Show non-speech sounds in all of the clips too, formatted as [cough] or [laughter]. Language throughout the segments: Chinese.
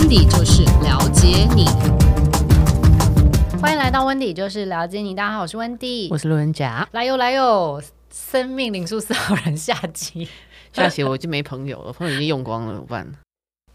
温迪就是了解你，欢迎来到温迪就是了解你。大家好，我是温迪，我是路人甲，来哟来哟，生命领数四号人下集，下集我就没朋友了，朋友已经用光了，怎么办？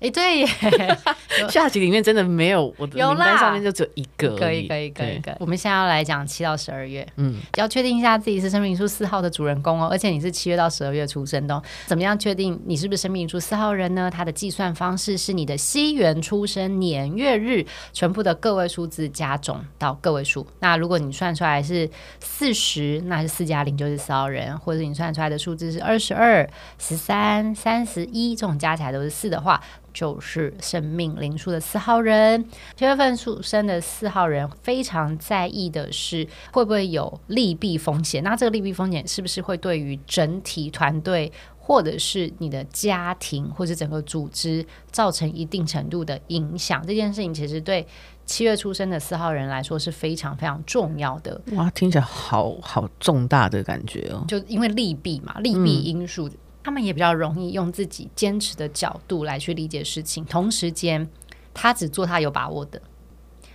哎，对耶，[laughs] 下集里面真的没有我的名单上面就只有一个，可以可以可以可以。我们现在要来讲七到十二月，嗯，要确定一下自己是生命灵数四号的主人公哦，而且你是七月到十二月出生的，怎么样确定你是不是生命灵数四号人呢？它的计算方式是你的西元出生年月日全部的个位数字加总到个位数。那如果你算出来是四十，那是四加零就是四号人，或者你算出来的数字是二十二、十三、三十一，这种加起来都是四的话。就是生命灵数的四号人，七月份出生的四号人非常在意的是会不会有利弊风险。那这个利弊风险是不是会对于整体团队，或者是你的家庭，或者整个组织造成一定程度的影响？这件事情其实对七月出生的四号人来说是非常非常重要的。哇，听起来好好重大的感觉哦！就因为利弊嘛，利弊因素。嗯他们也比较容易用自己坚持的角度来去理解事情，同时间他只做他有把握的。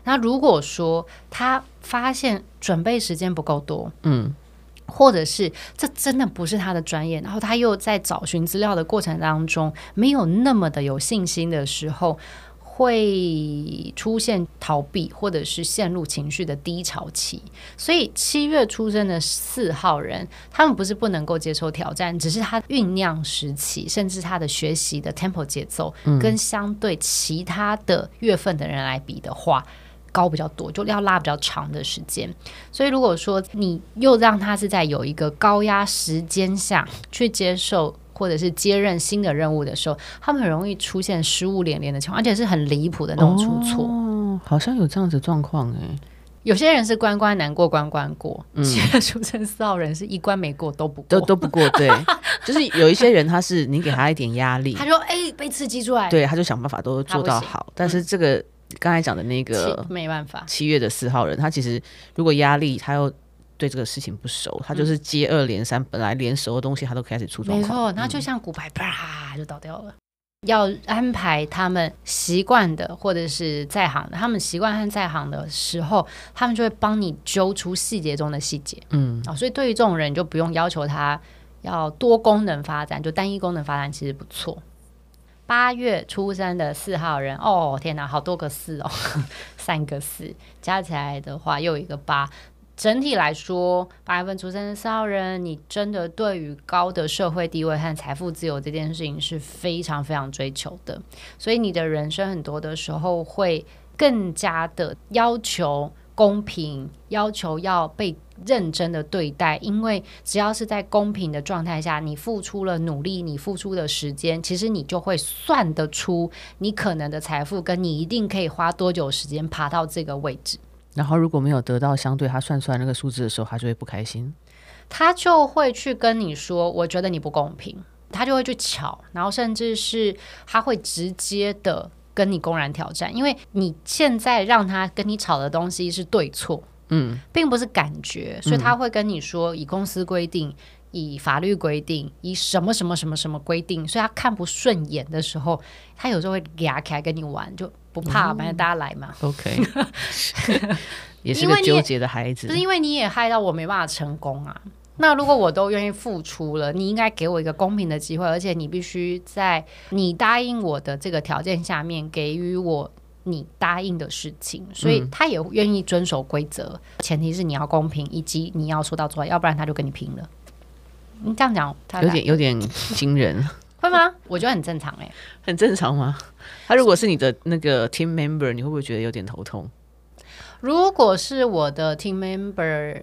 那如果说他发现准备时间不够多，嗯，或者是这真的不是他的专业，然后他又在找寻资料的过程当中没有那么的有信心的时候。会出现逃避，或者是陷入情绪的低潮期。所以七月出生的四号人，他们不是不能够接受挑战，只是他酝酿时期，甚至他的学习的 tempo 节奏，跟相对其他的月份的人来比的话，高比较多，就要拉比较长的时间。所以如果说你又让他是在有一个高压时间下去接受。或者是接任新的任务的时候，他们很容易出现失误连连的情况，而且是很离谱的那种出错。哦，好像有这样子状况哎。有些人是关关难过关关过，其实出生四号人是一关没过都不过都都不过。对，[laughs] 就是有一些人他是你给他一点压力，他说哎、欸、被刺激出来，对，他就想办法都做到好。但是这个刚才讲的那个没办法，七月的四号人，他其实如果压力他又。对这个事情不熟，他就是接二连三，嗯、本来连熟的东西他都开始出状况。没错，那就像骨牌啪就倒掉了。嗯、要安排他们习惯的，或者是在行的，他们习惯和在行的时候，他们就会帮你揪出细节中的细节。嗯，啊、哦，所以对于这种人，就不用要求他要多功能发展，就单一功能发展其实不错。八月出生的四号人，哦天哪，好多个四哦，[laughs] 三个四加起来的话又有一个八。整体来说，八月份出生的四号人，你真的对于高的社会地位和财富自由这件事情是非常非常追求的，所以你的人生很多的时候会更加的要求公平，要求要被认真的对待，因为只要是在公平的状态下，你付出了努力，你付出的时间，其实你就会算得出你可能的财富，跟你一定可以花多久时间爬到这个位置。然后如果没有得到相对他算出来那个数字的时候，他就会不开心，他就会去跟你说：“我觉得你不公平。”他就会去吵，然后甚至是他会直接的跟你公然挑战，因为你现在让他跟你吵的东西是对错，嗯，并不是感觉，所以他会跟你说：“以公司规定，以法律规定，以什么什么什么什么规定。”所以他看不顺眼的时候，他有时候会跟你玩，就。不怕，反正大家来嘛。OK，[laughs] 也是个纠结的孩子。不是因为你也害到我没办法成功啊。那如果我都愿意付出了，你应该给我一个公平的机会，而且你必须在你答应我的这个条件下面给予我你答应的事情。所以他也愿意遵守规则，嗯、前提是你要公平，以及你要说到做到，要不然他就跟你拼了。你这样讲，他有点有点惊人。会吗？我觉得很正常哎、欸，很正常吗？他如果是你的那个 team member，你会不会觉得有点头痛？如果是我的 team member，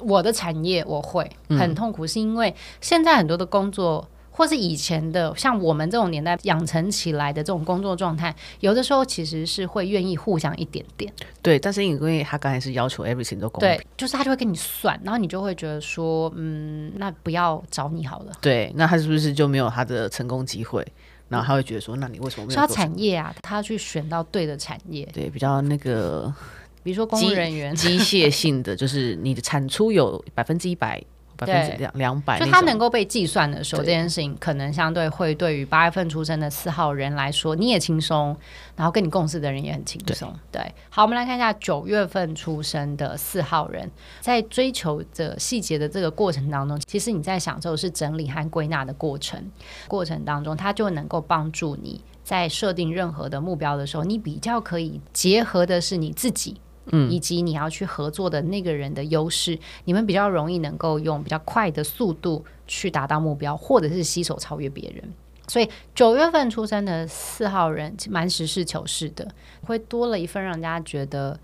我的产业我会很痛苦，嗯、是因为现在很多的工作。或是以前的像我们这种年代养成起来的这种工作状态，有的时候其实是会愿意互相一点点。对，但是因为他刚才是要求 everything 都公平，对，就是他就会跟你算，然后你就会觉得说，嗯，那不要找你好了。对，那他是不是就没有他的成功机会？然后他会觉得说，那你为什么没有？说他产业啊，他去选到对的产业，对，比较那个，比如说公务人员，机械性的，就是你的产出有百分之一百。百分之两两百，就它能够被计算的时候，这件事情可能相对会对于八月份出生的四号人来说，你也轻松，然后跟你共事的人也很轻松。对，对，好，我们来看一下九月份出生的四号人，在追求的细节的这个过程当中，其实你在享受的是整理和归纳的过程。过程当中，它就能够帮助你在设定任何的目标的时候，你比较可以结合的是你自己。嗯，以及你要去合作的那个人的优势，你们比较容易能够用比较快的速度去达到目标，或者是携手超越别人。所以九月份出生的四号人蛮实事求是的，会多了一份让人家觉得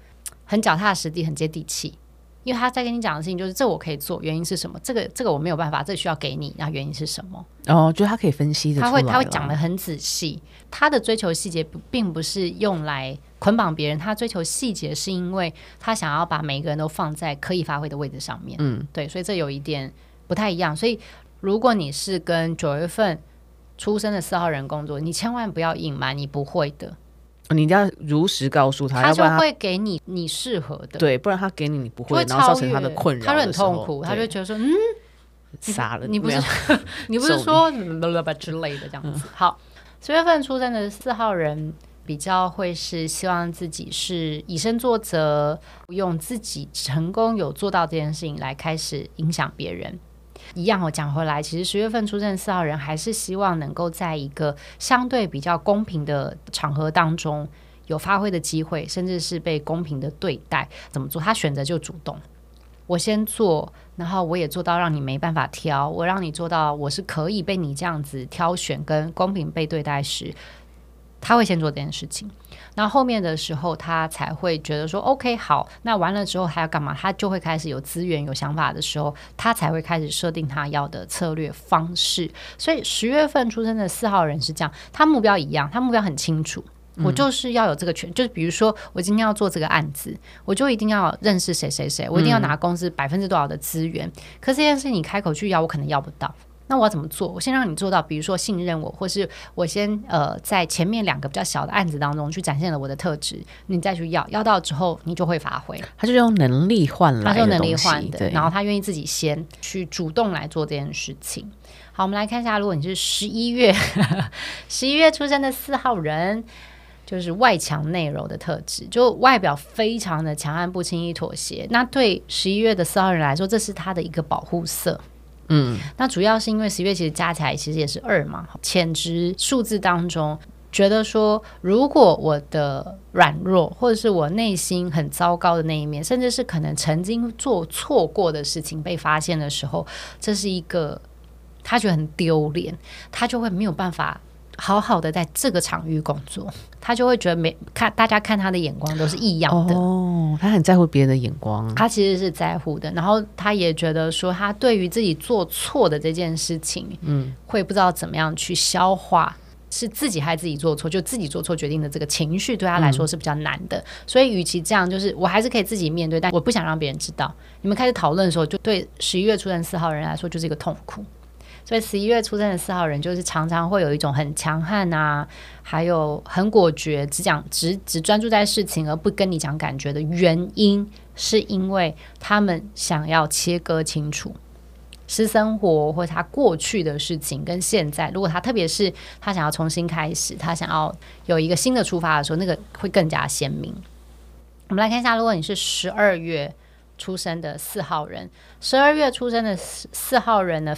很脚踏实地、很接地气。因为他在跟你讲的事情就是这我可以做，原因是什么？这个这个我没有办法，这个需要给你，那原因是什么？哦，就他可以分析的，他会他会讲的很仔细。他的追求细节并不是用来捆绑别人，他追求细节是因为他想要把每一个人都放在可以发挥的位置上面。嗯，对，所以这有一点不太一样。所以如果你是跟九月份出生的四号人工作，你千万不要隐瞒你不会的。你一定要如实告诉他，他就会给你你适合的，对，不然他给你你不会，然后造成他的困扰，他就很痛苦，他就觉得说，嗯，[laughs] 傻了，[laughs] 你不是你不是说之类的这样子。好，十月份出生的四号人比较会是希望自己是以身作则，用自己成功有做到这件事情来开始影响别人。一样，我讲回来，其实十月份出生的四号人还是希望能够在一个相对比较公平的场合当中有发挥的机会，甚至是被公平的对待。怎么做？他选择就主动，我先做，然后我也做到让你没办法挑，我让你做到我是可以被你这样子挑选跟公平被对待时。他会先做这件事情，那后，后面的时候他才会觉得说，OK，好，那完了之后他要干嘛？他就会开始有资源、有想法的时候，他才会开始设定他要的策略方式。所以十月份出生的四号人是这样，他目标一样，他目标很清楚，我就是要有这个权，嗯、就是比如说我今天要做这个案子，我就一定要认识谁谁谁，我一定要拿公司百分之多少的资源。嗯、可是这件事你开口去要，我可能要不到。那我要怎么做？我先让你做到，比如说信任我，或是我先呃在前面两个比较小的案子当中去展现了我的特质，你再去要，要到之后你就会发挥。他就用能力换来，他用能力换的，然后他愿意自己先去主动来做这件事情。好，我们来看一下，如果你是十一月 [laughs] 十一月出生的四号人，就是外强内柔的特质，就外表非常的强悍，不轻易妥协。那对十一月的四号人来说，这是他的一个保护色。嗯，那主要是因为十月其实加起来其实也是二嘛，潜值数字当中觉得说，如果我的软弱或者是我内心很糟糕的那一面，甚至是可能曾经做错过的事情被发现的时候，这是一个他觉得很丢脸，他就会没有办法。好好的在这个场域工作，他就会觉得每看大家看他的眼光都是异样的哦，他很在乎别人的眼光，他其实是在乎的。然后他也觉得说，他对于自己做错的这件事情，嗯，会不知道怎么样去消化，是自己害自己做错，就自己做错决定的这个情绪对他来说是比较难的。嗯、所以，与其这样，就是我还是可以自己面对，但我不想让别人知道。你们开始讨论的时候，就对十一月出生四号人来说就是一个痛苦。所以十一月出生的四号人，就是常常会有一种很强悍啊，还有很果决，只讲只只专注在事情而不跟你讲感觉的原因，是因为他们想要切割清楚私生活或他过去的事情跟现在。如果他特别是他想要重新开始，他想要有一个新的出发的时候，那个会更加鲜明。我们来看一下，如果你是十二月出生的四号人，十二月出生的四四号人呢？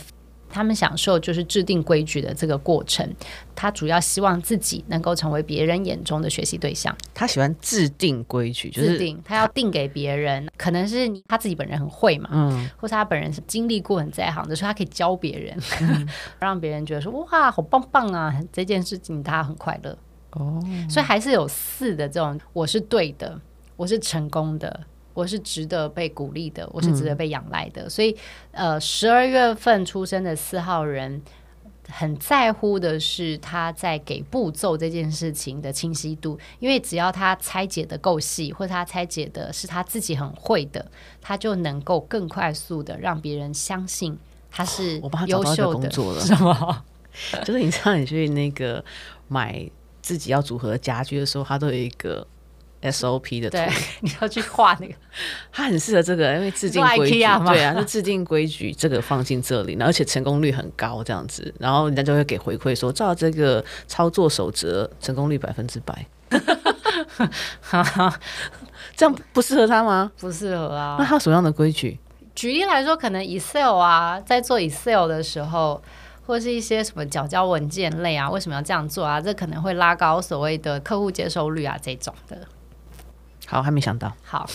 他们享受就是制定规矩的这个过程，他主要希望自己能够成为别人眼中的学习对象。他喜欢制定规矩，就是制定，他要定给别人，可能是他自己本人很会嘛，嗯，或是他本人是经历过很在行的，所以他可以教别人，嗯、[laughs] 让别人觉得说哇，好棒棒啊，这件事情他很快乐哦。所以还是有四的这种，我是对的，我是成功的。我是值得被鼓励的，我是值得被仰赖的，嗯、所以，呃，十二月份出生的四号人很在乎的是他在给步骤这件事情的清晰度，因为只要他拆解的够细，或者他拆解的是他自己很会的，他就能够更快速的让别人相信他是优秀的。工作了，[laughs] 什么？[laughs] 就是你知道，你去那个买自己要组合的家具的时候，他都有一个。SOP 的图，对，[laughs] 你要去画那个，[laughs] 他很适合这个，因为制定规矩，对啊，就制定规矩，这个放进这里，而且成功率很高，这样子，然后人家就会给回馈说，照这个操作守则，成功率百分之百。[laughs] 这样不适合他吗？不适合啊。那他什么样的规矩？举例来说，可能 Excel 啊，在做 Excel 的时候。或是一些什么缴交文件类啊，为什么要这样做啊？这可能会拉高所谓的客户接受率啊，这种的。好，还没想到。好，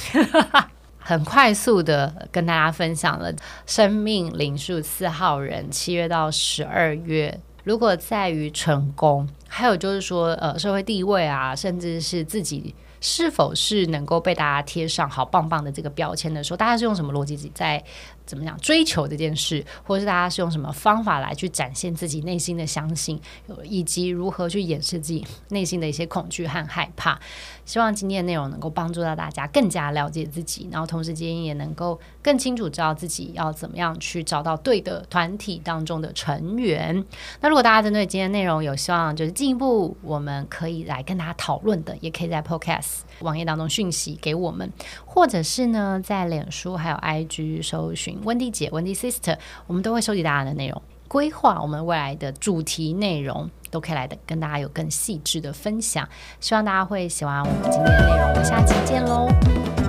[laughs] 很快速的跟大家分享了生命灵数四号人七月到十二月，如果在于成功，还有就是说呃社会地位啊，甚至是自己。是否是能够被大家贴上好棒棒的这个标签的时候，大家是用什么逻辑在怎么样追求这件事，或者是大家是用什么方法来去展现自己内心的相信，以及如何去掩饰自己内心的一些恐惧和害怕？希望今天的内容能够帮助到大家更加了解自己，然后同时间也能够更清楚知道自己要怎么样去找到对的团体当中的成员。那如果大家针对今天内容有希望就是进一步我们可以来跟大家讨论的，也可以在 Podcast。网页当中讯息给我们，或者是呢，在脸书还有 IG 搜寻温蒂姐、温蒂 Sister，我们都会收集大家的内容，规划我们未来的主题内容，都可以来的跟大家有更细致的分享。希望大家会喜欢我们今天的内容，我们下期见喽。